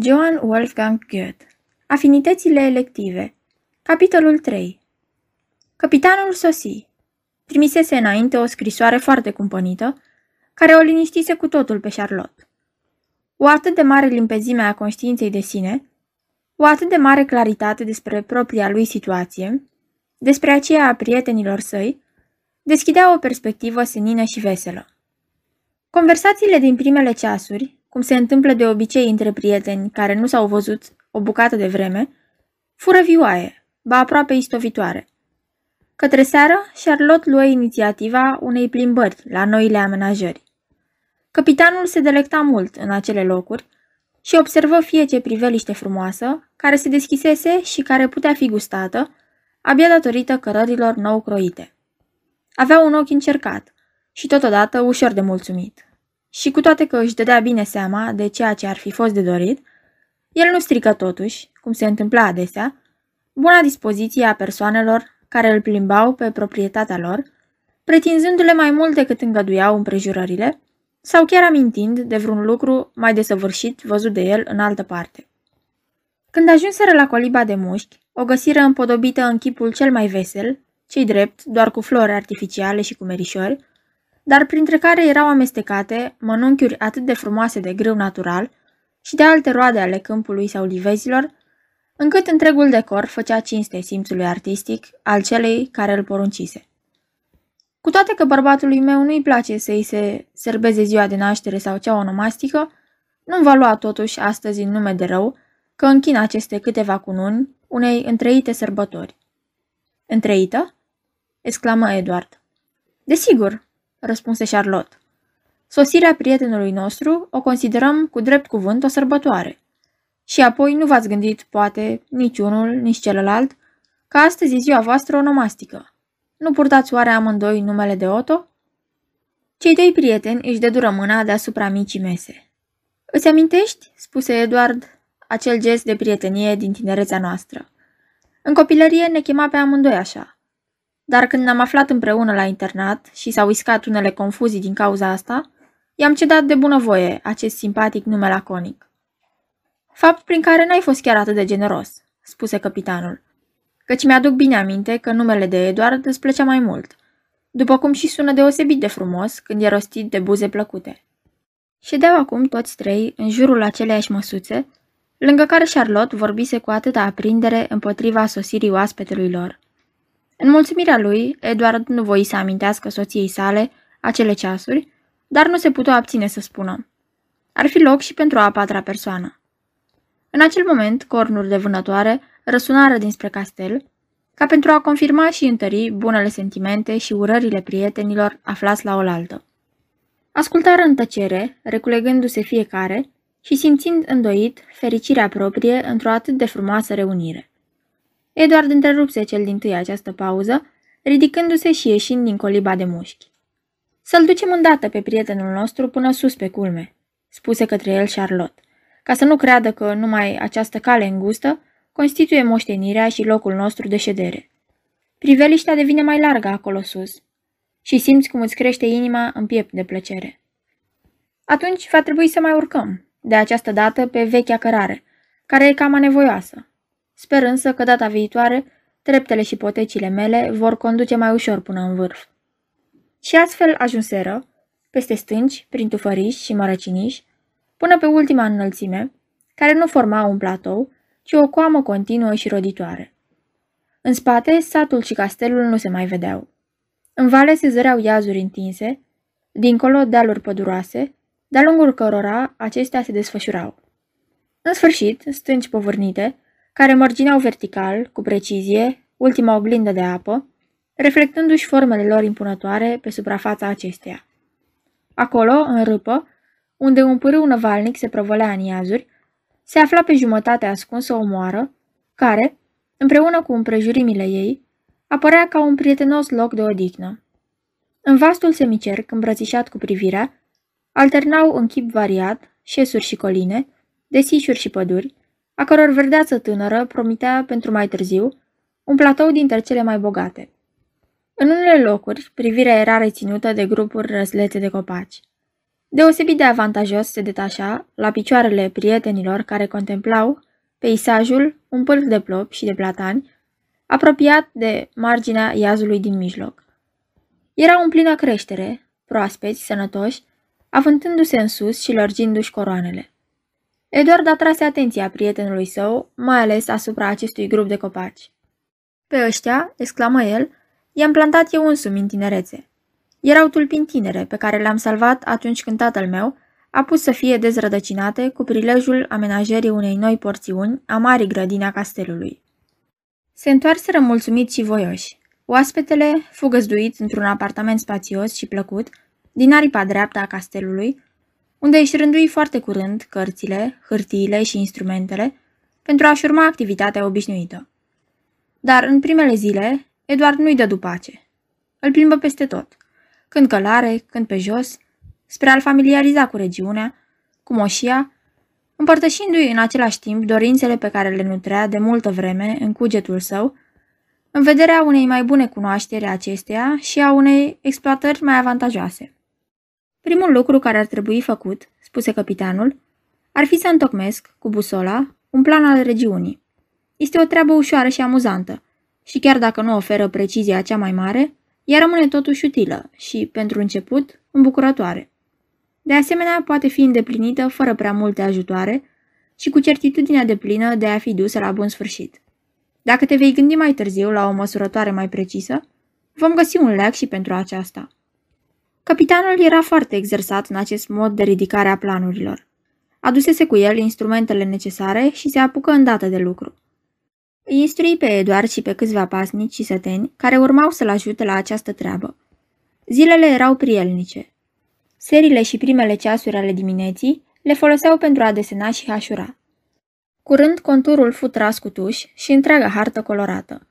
Johann Wolfgang Goethe Afinitățile elective Capitolul 3 Capitanul sosi. Trimisese înainte o scrisoare foarte cumpănită, care o liniștise cu totul pe Charlotte. O atât de mare limpezime a conștiinței de sine, o atât de mare claritate despre propria lui situație, despre aceea a prietenilor săi, deschidea o perspectivă senină și veselă. Conversațiile din primele ceasuri, cum se întâmplă de obicei între prieteni care nu s-au văzut o bucată de vreme, fură vioaie, ba aproape istovitoare. Către seară, Charlotte luă inițiativa unei plimbări la noile amenajări. Capitanul se delecta mult în acele locuri și observă fie ce priveliște frumoasă, care se deschisese și care putea fi gustată, abia datorită cărărilor nou croite. Avea un ochi încercat și totodată ușor de mulțumit și cu toate că își dădea bine seama de ceea ce ar fi fost de dorit, el nu strică totuși, cum se întâmpla adesea, buna dispoziție a persoanelor care îl plimbau pe proprietatea lor, pretinzându-le mai mult decât îngăduiau împrejurările, sau chiar amintind de vreun lucru mai desăvârșit văzut de el în altă parte. Când ajunseră la coliba de mușchi, o găsiră împodobită în chipul cel mai vesel, cei drept, doar cu flori artificiale și cu merișori, dar printre care erau amestecate mănunchiuri atât de frumoase de grâu natural și de alte roade ale câmpului sau livezilor, încât întregul decor făcea cinste simțului artistic al celei care îl poruncise. Cu toate că bărbatului meu nu-i place să-i se serbeze ziua de naștere sau cea onomastică, nu va lua totuși astăzi în nume de rău că închină aceste câteva cununi unei întreite sărbători. Întreită? exclamă Edward. Desigur, răspunse Charlotte. Sosirea prietenului nostru o considerăm cu drept cuvânt o sărbătoare. Și apoi nu v-ați gândit, poate, nici unul, nici celălalt, că astăzi e ziua voastră onomastică. Nu purtați oare amândoi numele de Otto? Cei doi prieteni își dedură mâna deasupra micii mese. Îți amintești, spuse Edward, acel gest de prietenie din tinerețea noastră. În copilărie ne chema pe amândoi așa. Dar când ne-am aflat împreună la internat și s-au iscat unele confuzii din cauza asta, i-am cedat de bunăvoie acest simpatic nume laconic. Fapt prin care n-ai fost chiar atât de generos, spuse capitanul, căci mi-aduc bine aminte că numele de Eduard îți plăcea mai mult, după cum și sună deosebit de frumos când e rostit de buze plăcute. Ședeau acum toți trei în jurul aceleiași măsuțe, lângă care Charlotte vorbise cu atâta aprindere împotriva sosirii oaspetelui lor. În mulțumirea lui, Edward nu voi să amintească soției sale acele ceasuri, dar nu se putea abține să spună. Ar fi loc și pentru a patra persoană. În acel moment, cornuri de vânătoare răsunară dinspre castel, ca pentru a confirma și întări bunele sentimente și urările prietenilor aflați la oaltă. Ascultară în tăcere, reculegându-se fiecare și simțind îndoit fericirea proprie într-o atât de frumoasă reunire. Eduard întrerupse cel din tâi această pauză, ridicându-se și ieșind din coliba de mușchi. Să-l ducem îndată pe prietenul nostru până sus pe culme, spuse către el Charlotte, ca să nu creadă că numai această cale îngustă constituie moștenirea și locul nostru de ședere. Priveliștea devine mai largă acolo sus și simți cum îți crește inima în piept de plăcere. Atunci va trebui să mai urcăm, de această dată pe vechea cărare, care e cam anevoioasă, Sper însă că data viitoare, treptele și potecile mele vor conduce mai ușor până în vârf. Și astfel ajunseră, peste stânci, prin tufăriș și mărăciniș, până pe ultima înălțime, care nu forma un platou, ci o coamă continuă și roditoare. În spate, satul și castelul nu se mai vedeau. În vale se zăreau iazuri întinse, dincolo dealuri păduroase, de-a lungul cărora acestea se desfășurau. În sfârșit, stânci povârnite, care mărgineau vertical, cu precizie, ultima oglindă de apă, reflectându-și formele lor impunătoare pe suprafața acesteia. Acolo, în râpă, unde un pârâu năvalnic se prăvălea în iazuri, se afla pe jumătate ascunsă o moară, care, împreună cu împrejurimile ei, apărea ca un prietenos loc de odihnă. În vastul semicerc, îmbrățișat cu privirea, alternau în chip variat șesuri și coline, desișuri și păduri, a căror verdeață tânără promitea pentru mai târziu un platou dintre cele mai bogate. În unele locuri, privirea era reținută de grupuri răslețe de copaci. Deosebit de avantajos se detașa, la picioarele prietenilor care contemplau peisajul, un pâlc de plop și de platani, apropiat de marginea iazului din mijloc. Erau în plină creștere, proaspeți, sănătoși, avântându-se în sus și lărgindu-și coroanele. Eduard atrase atenția prietenului său, mai ales asupra acestui grup de copaci. Pe ăștia, exclamă el, i-am plantat eu însumi în tinerețe. Erau tulpini tinere pe care le-am salvat atunci când tatăl meu a pus să fie dezrădăcinate cu prilejul amenajării unei noi porțiuni a marii grădini a castelului. Se întoarseră mulțumiți și voioși. Oaspetele fu găzduit într-un apartament spațios și plăcut, din aripa dreaptă a castelului, unde își rândui foarte curând cărțile, hârtiile și instrumentele pentru a-și urma activitatea obișnuită. Dar în primele zile, Eduard nu-i dă pace. Îl plimbă peste tot, când călare, când pe jos, spre a-l familiariza cu regiunea, cu moșia, împărtășindu-i în același timp dorințele pe care le nutrea de multă vreme în cugetul său, în vederea unei mai bune cunoaștere a acesteia și a unei exploatări mai avantajoase. Primul lucru care ar trebui făcut, spuse capitanul, ar fi să întocmesc, cu busola, un plan al regiunii. Este o treabă ușoară și amuzantă și chiar dacă nu oferă precizia cea mai mare, ea rămâne totuși utilă și, pentru început, îmbucurătoare. De asemenea, poate fi îndeplinită fără prea multe ajutoare și cu certitudinea de plină de a fi dusă la bun sfârșit. Dacă te vei gândi mai târziu la o măsurătoare mai precisă, vom găsi un leac și pentru aceasta. Capitanul era foarte exersat în acest mod de ridicare a planurilor. Adusese cu el instrumentele necesare și se apucă îndată de lucru. Îi instrui pe Eduard și pe câțiva pasnici și săteni care urmau să-l ajute la această treabă. Zilele erau prielnice. Serile și primele ceasuri ale dimineții le foloseau pentru a desena și hașura. Curând conturul fu tras cu tuș și întreaga hartă colorată.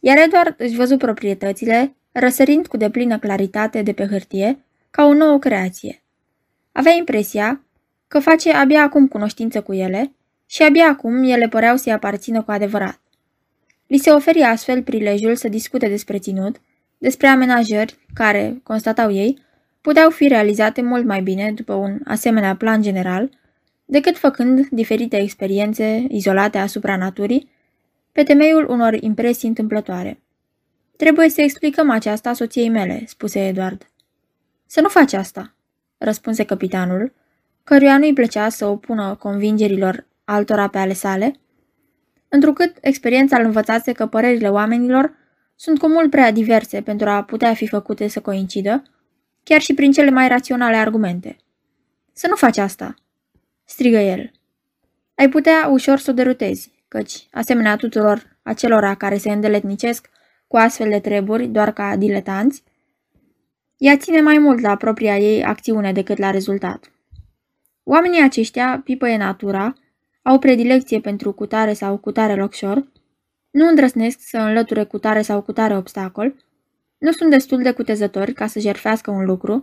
Iar Eduard își văzu proprietățile, răsărind cu deplină claritate de pe hârtie, ca o nouă creație. Avea impresia că face abia acum cunoștință cu ele și abia acum ele păreau să-i aparțină cu adevărat. Li se oferi astfel prilejul să discute despre ținut, despre amenajări care, constatau ei, puteau fi realizate mult mai bine după un asemenea plan general, decât făcând diferite experiențe izolate asupra naturii, pe temeiul unor impresii întâmplătoare. Trebuie să explicăm aceasta soției mele, spuse Eduard. Să nu faci asta, răspunse capitanul, căruia nu-i plăcea să opună convingerilor altora pe ale sale, întrucât experiența îl învățase că părerile oamenilor sunt cu mult prea diverse pentru a putea fi făcute să coincidă, chiar și prin cele mai raționale argumente. Să nu faci asta, strigă el. Ai putea ușor să o derutezi, căci, asemenea tuturor acelora care se îndeletnicesc cu astfel de treburi doar ca diletanți, ea ține mai mult la propria ei acțiune decât la rezultat. Oamenii aceștia pipăie natura, au predilecție pentru cutare sau cutare locșor, nu îndrăsnesc să înlăture cutare sau cutare obstacol, nu sunt destul de cutezători ca să jerfească un lucru,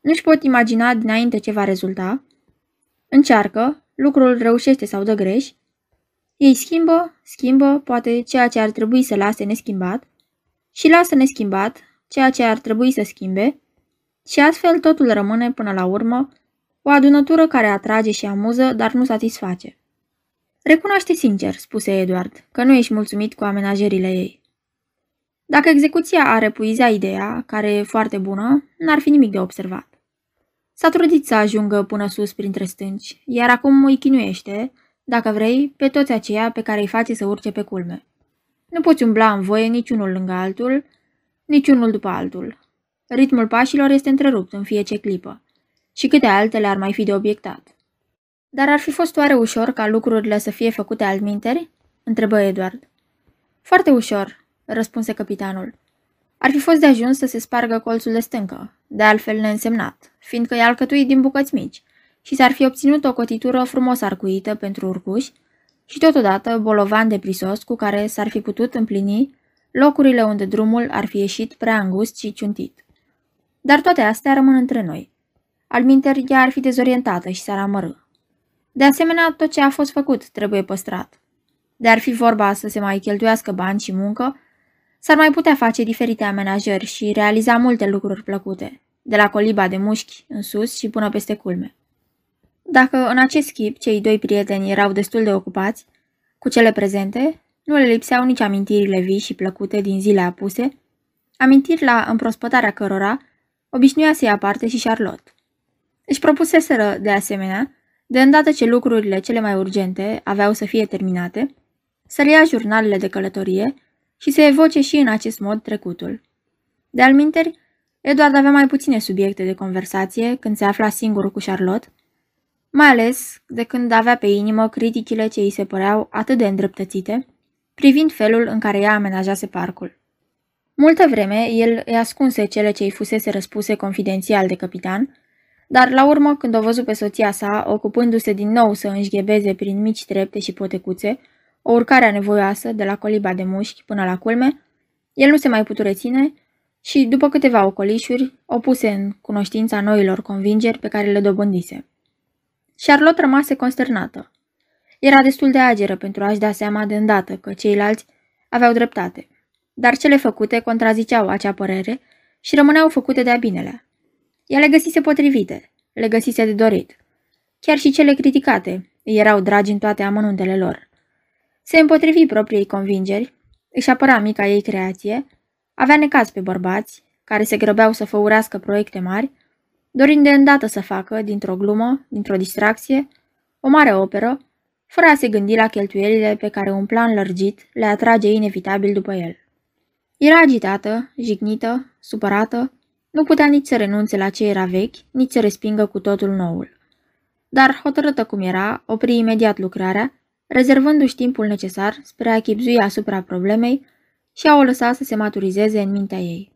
nu-și pot imagina dinainte ce va rezulta, încearcă, lucrul reușește sau dă greș, ei schimbă, schimbă, poate ceea ce ar trebui să lase neschimbat și lasă neschimbat ceea ce ar trebui să schimbe și astfel totul rămâne până la urmă o adunătură care atrage și amuză, dar nu satisface. Recunoaște sincer, spuse Edward, că nu ești mulțumit cu amenajările ei. Dacă execuția ar epuiza ideea, care e foarte bună, n-ar fi nimic de observat. S-a trudit să ajungă până sus printre stânci, iar acum îi chinuiește, dacă vrei, pe toți aceia pe care îi face să urce pe culme. Nu poți umbla în voie niciunul lângă altul, niciunul după altul. Ritmul pașilor este întrerupt în fiecare clipă. Și câte altele ar mai fi de obiectat. Dar ar fi fost oare ușor ca lucrurile să fie făcute altminteri? întrebă Edward. Foarte ușor, răspunse capitanul. Ar fi fost de ajuns să se spargă colțul de stâncă, de altfel neînsemnat, fiindcă e alcătuit din bucăți mici, și s-ar fi obținut o cotitură frumos arcuită pentru urcuși și totodată bolovan de prisos cu care s-ar fi putut împlini locurile unde drumul ar fi ieșit prea îngust și ciuntit. Dar toate astea rămân între noi. Alminteri, ea ar fi dezorientată și s-ar amărâ. De asemenea, tot ce a fost făcut trebuie păstrat. De ar fi vorba să se mai cheltuiască bani și muncă, s-ar mai putea face diferite amenajări și realiza multe lucruri plăcute, de la coliba de mușchi în sus și până peste culme. Dacă în acest schip cei doi prieteni erau destul de ocupați cu cele prezente, nu le lipseau nici amintirile vii și plăcute din zile apuse, amintiri la împrospătarea cărora obișnuia să ia parte și Charlotte. Își propuseseră, de asemenea, de îndată ce lucrurile cele mai urgente aveau să fie terminate, să ia jurnalele de călătorie și să evoce și în acest mod trecutul. De alminteri, Edward avea mai puține subiecte de conversație când se afla singur cu Charlotte, mai ales de când avea pe inimă criticile ce îi se păreau atât de îndreptățite, privind felul în care ea amenajase parcul. Multă vreme, el îi ascunse cele ce îi fusese răspuse confidențial de capitan, dar la urmă, când o văzu pe soția sa, ocupându-se din nou să înșghebeze prin mici trepte și potecuțe, o urcare anevoioasă de la coliba de mușchi până la culme, el nu se mai putu reține și, după câteva ocolișuri, o puse în cunoștința noilor convingeri pe care le dobândise. Charlotte rămase consternată. Era destul de ageră pentru a-și da seama de îndată că ceilalți aveau dreptate, dar cele făcute contraziceau acea părere și rămâneau făcute de-a binele. Ea le găsise potrivite, le găsise de dorit. Chiar și cele criticate îi erau dragi în toate amănuntele lor. Se împotrivi propriei convingeri, își apăra mica ei creație, avea necaz pe bărbați, care se grăbeau să făurească proiecte mari, dorind de îndată să facă, dintr-o glumă, dintr-o distracție, o mare operă, fără a se gândi la cheltuielile pe care un plan lărgit le atrage inevitabil după el. Era agitată, jignită, supărată, nu putea nici să renunțe la ce era vechi, nici să respingă cu totul noul. Dar, hotărâtă cum era, opri imediat lucrarea, rezervându-și timpul necesar spre a chipzui asupra problemei și a o lăsa să se maturizeze în mintea ei.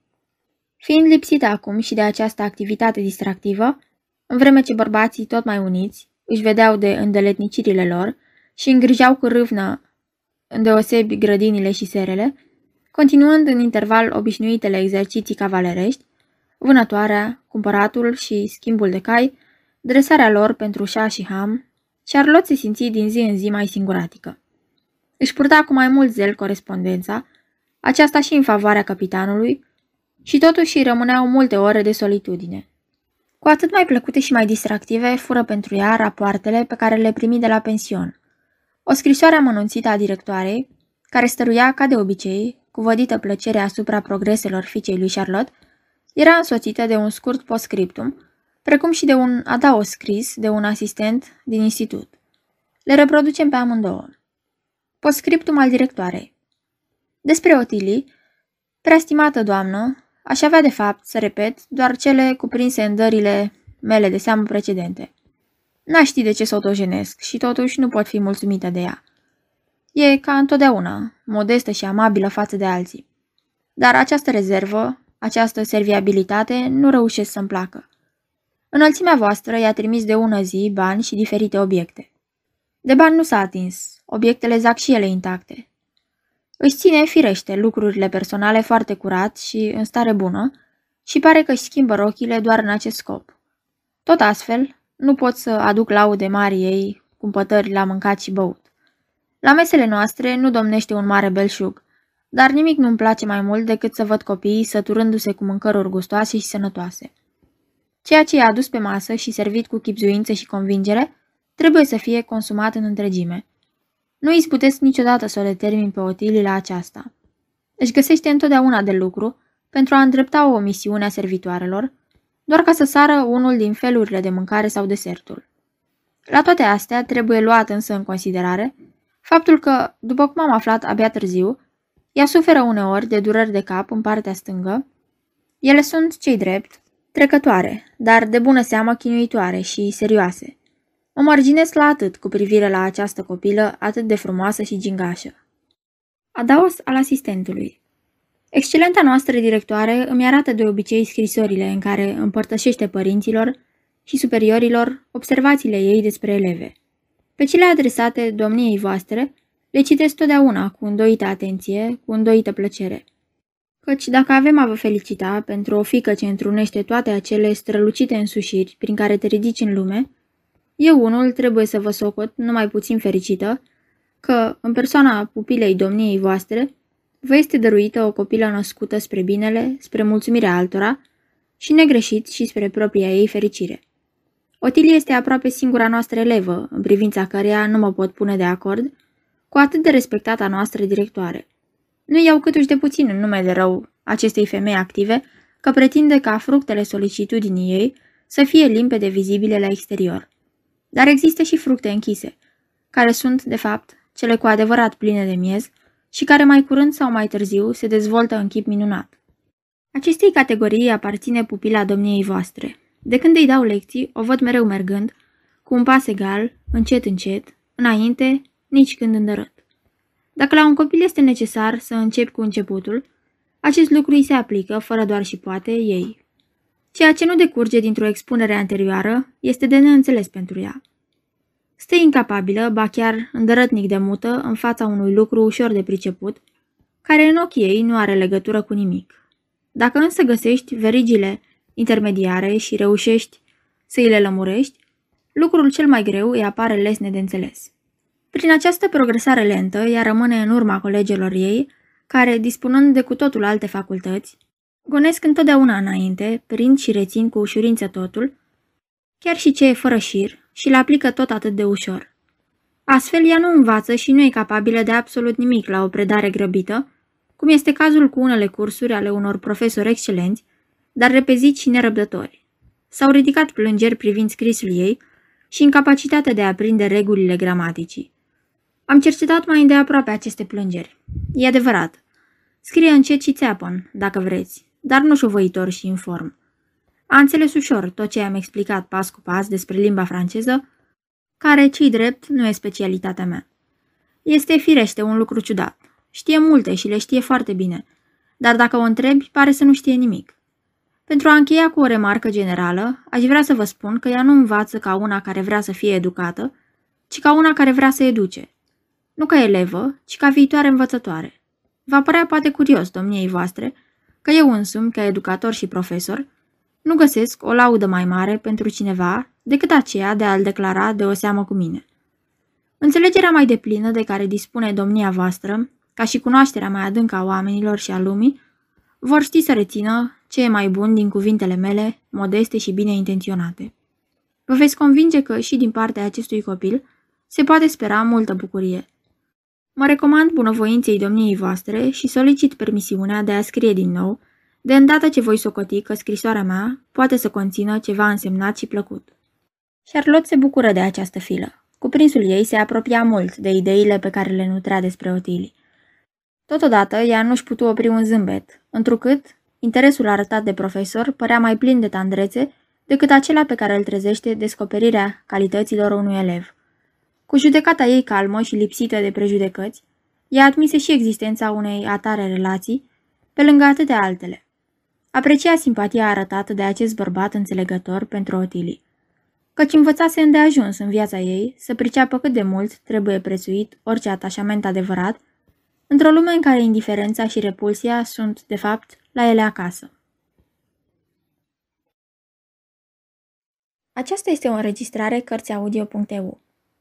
Fiind lipsită acum și de această activitate distractivă, în vreme ce bărbații tot mai uniți își vedeau de îndeletnicirile lor și îngrijau cu râvnă îndeosebi grădinile și serele, continuând în interval obișnuitele exerciții cavalerești, vânătoarea, cumpăratul și schimbul de cai, dresarea lor pentru șa și ham, Charlotte se simți din zi în zi mai singuratică. Își purta cu mai mult zel corespondența, aceasta și în favoarea capitanului, și totuși îi rămâneau multe ore de solitudine. Cu atât mai plăcute și mai distractive fură pentru ea rapoartele pe care le primi de la pension. O scrisoare amănunțită a directoarei, care stăruia, ca de obicei, cu vădită plăcere asupra progreselor fiicei lui Charlotte, era însoțită de un scurt postscriptum, precum și de un adaos scris de un asistent din institut. Le reproducem pe amândouă. Postscriptum al directoarei. Despre Otilii, preastimată doamnă, aș avea de fapt, să repet, doar cele cuprinse în dările mele de seamă precedente. N-aș ști de ce să o dojenesc și totuși nu pot fi mulțumită de ea. E ca întotdeauna, modestă și amabilă față de alții. Dar această rezervă, această serviabilitate nu reușesc să-mi placă. Înălțimea voastră i-a trimis de ună zi bani și diferite obiecte. De bani nu s-a atins, obiectele zac și ele intacte. Își ține, firește, lucrurile personale foarte curat și în stare bună și pare că își schimbă rochile doar în acest scop. Tot astfel, nu pot să aduc laude mari ei, cumpătări la mâncat și băut. La mesele noastre nu domnește un mare belșug, dar nimic nu-mi place mai mult decât să văd copiii săturându-se cu mâncăruri gustoase și sănătoase. Ceea ce e adus pe masă și servit cu chipzuință și convingere trebuie să fie consumat în întregime. Nu izbutesc niciodată să o determin pe Otilii la aceasta. Își găsește întotdeauna de lucru pentru a îndrepta o misiune a servitoarelor, doar ca să sară unul din felurile de mâncare sau desertul. La toate astea trebuie luat însă în considerare faptul că, după cum am aflat abia târziu, ea suferă uneori de dureri de cap în partea stângă. Ele sunt, cei drept, trecătoare, dar de bună seamă chinuitoare și serioase. O marginesc la atât cu privire la această copilă atât de frumoasă și gingașă. Adaos al asistentului Excelenta noastră directoare îmi arată de obicei scrisorile în care împărtășește părinților și superiorilor observațiile ei despre eleve. Pe cele adresate domniei voastre le citesc totdeauna cu îndoită atenție, cu îndoită plăcere. Căci dacă avem a vă felicita pentru o fică ce întrunește toate acele strălucite însușiri prin care te ridici în lume, eu unul trebuie să vă socot numai puțin fericită că, în persoana pupilei domniei voastre, vă este dăruită o copilă născută spre binele, spre mulțumirea altora, și negreșit și spre propria ei fericire. Otilie este aproape singura noastră elevă, în privința căreia nu mă pot pune de acord, cu atât de respectata noastră directoare. Nu iau câtuși de puțin în nume de rău acestei femei active, că pretinde ca fructele solicitudinii ei să fie limpede vizibile la exterior. Dar există și fructe închise, care sunt, de fapt, cele cu adevărat pline de miez și care mai curând sau mai târziu se dezvoltă în chip minunat. Acestei categorii aparține pupila domniei voastre. De când îi dau lecții, o văd mereu mergând, cu un pas egal, încet încet, înainte, nici când îndărât. Dacă la un copil este necesar să încep cu începutul, acest lucru îi se aplică, fără doar și poate, ei. Ceea ce nu decurge dintr-o expunere anterioară este de neînțeles pentru ea. Stă incapabilă, ba chiar îndărătnic de mută, în fața unui lucru ușor de priceput, care în ochii ei nu are legătură cu nimic. Dacă însă găsești verigile intermediare și reușești să îi le lămurești, lucrul cel mai greu îi apare lesne de înțeles. Prin această progresare lentă, ea rămâne în urma colegilor ei, care, dispunând de cu totul alte facultăți, gonesc întotdeauna înainte, prind și rețin cu ușurință totul, chiar și ce e fără șir, și le aplică tot atât de ușor. Astfel, ea nu învață și nu e capabilă de absolut nimic la o predare grăbită, cum este cazul cu unele cursuri ale unor profesori excelenți, dar repeziți și nerăbdători. S-au ridicat plângeri privind scrisul ei și incapacitatea de a aprinde regulile gramaticii. Am cercetat mai îndeaproape aceste plângeri. E adevărat. Scrie încet și țeapăn, dacă vreți, dar nu șovăitor și inform. A înțeles ușor tot ce am explicat pas cu pas despre limba franceză, care, cei drept, nu e specialitatea mea. Este firește un lucru ciudat. Știe multe și le știe foarte bine, dar dacă o întrebi, pare să nu știe nimic. Pentru a încheia cu o remarcă generală, aș vrea să vă spun că ea nu învață ca una care vrea să fie educată, ci ca una care vrea să educe. Nu ca elevă, ci ca viitoare învățătoare. Va părea poate curios, domniei voastre, că eu însumi, ca educator și profesor, nu găsesc o laudă mai mare pentru cineva decât aceea de a-l declara de o seamă cu mine. Înțelegerea mai deplină de care dispune domnia voastră, ca și cunoașterea mai adâncă a oamenilor și a lumii, vor ști să rețină ce e mai bun din cuvintele mele, modeste și bine intenționate. Vă veți convinge că și din partea acestui copil se poate spera multă bucurie. Mă recomand bunăvoinței domniei voastre și solicit permisiunea de a scrie din nou, de îndată ce voi socoti că scrisoarea mea poate să conțină ceva însemnat și plăcut. Charlotte se bucură de această filă. Cuprinsul ei se apropia mult de ideile pe care le nutrea despre Otili. Totodată, ea nu-și putu opri un zâmbet, întrucât interesul arătat de profesor părea mai plin de tandrețe decât acela pe care îl trezește descoperirea calităților unui elev. Cu judecata ei calmă și lipsită de prejudecăți, ea admise și existența unei atare relații, pe lângă atâtea altele. Aprecia simpatia arătată de acest bărbat înțelegător pentru Otili, căci învățase îndeajuns în viața ei să priceapă cât de mult trebuie prețuit orice atașament adevărat, într-o lume în care indiferența și repulsia sunt, de fapt, la ele acasă. Aceasta este o înregistrare Cărțiaudio.eu.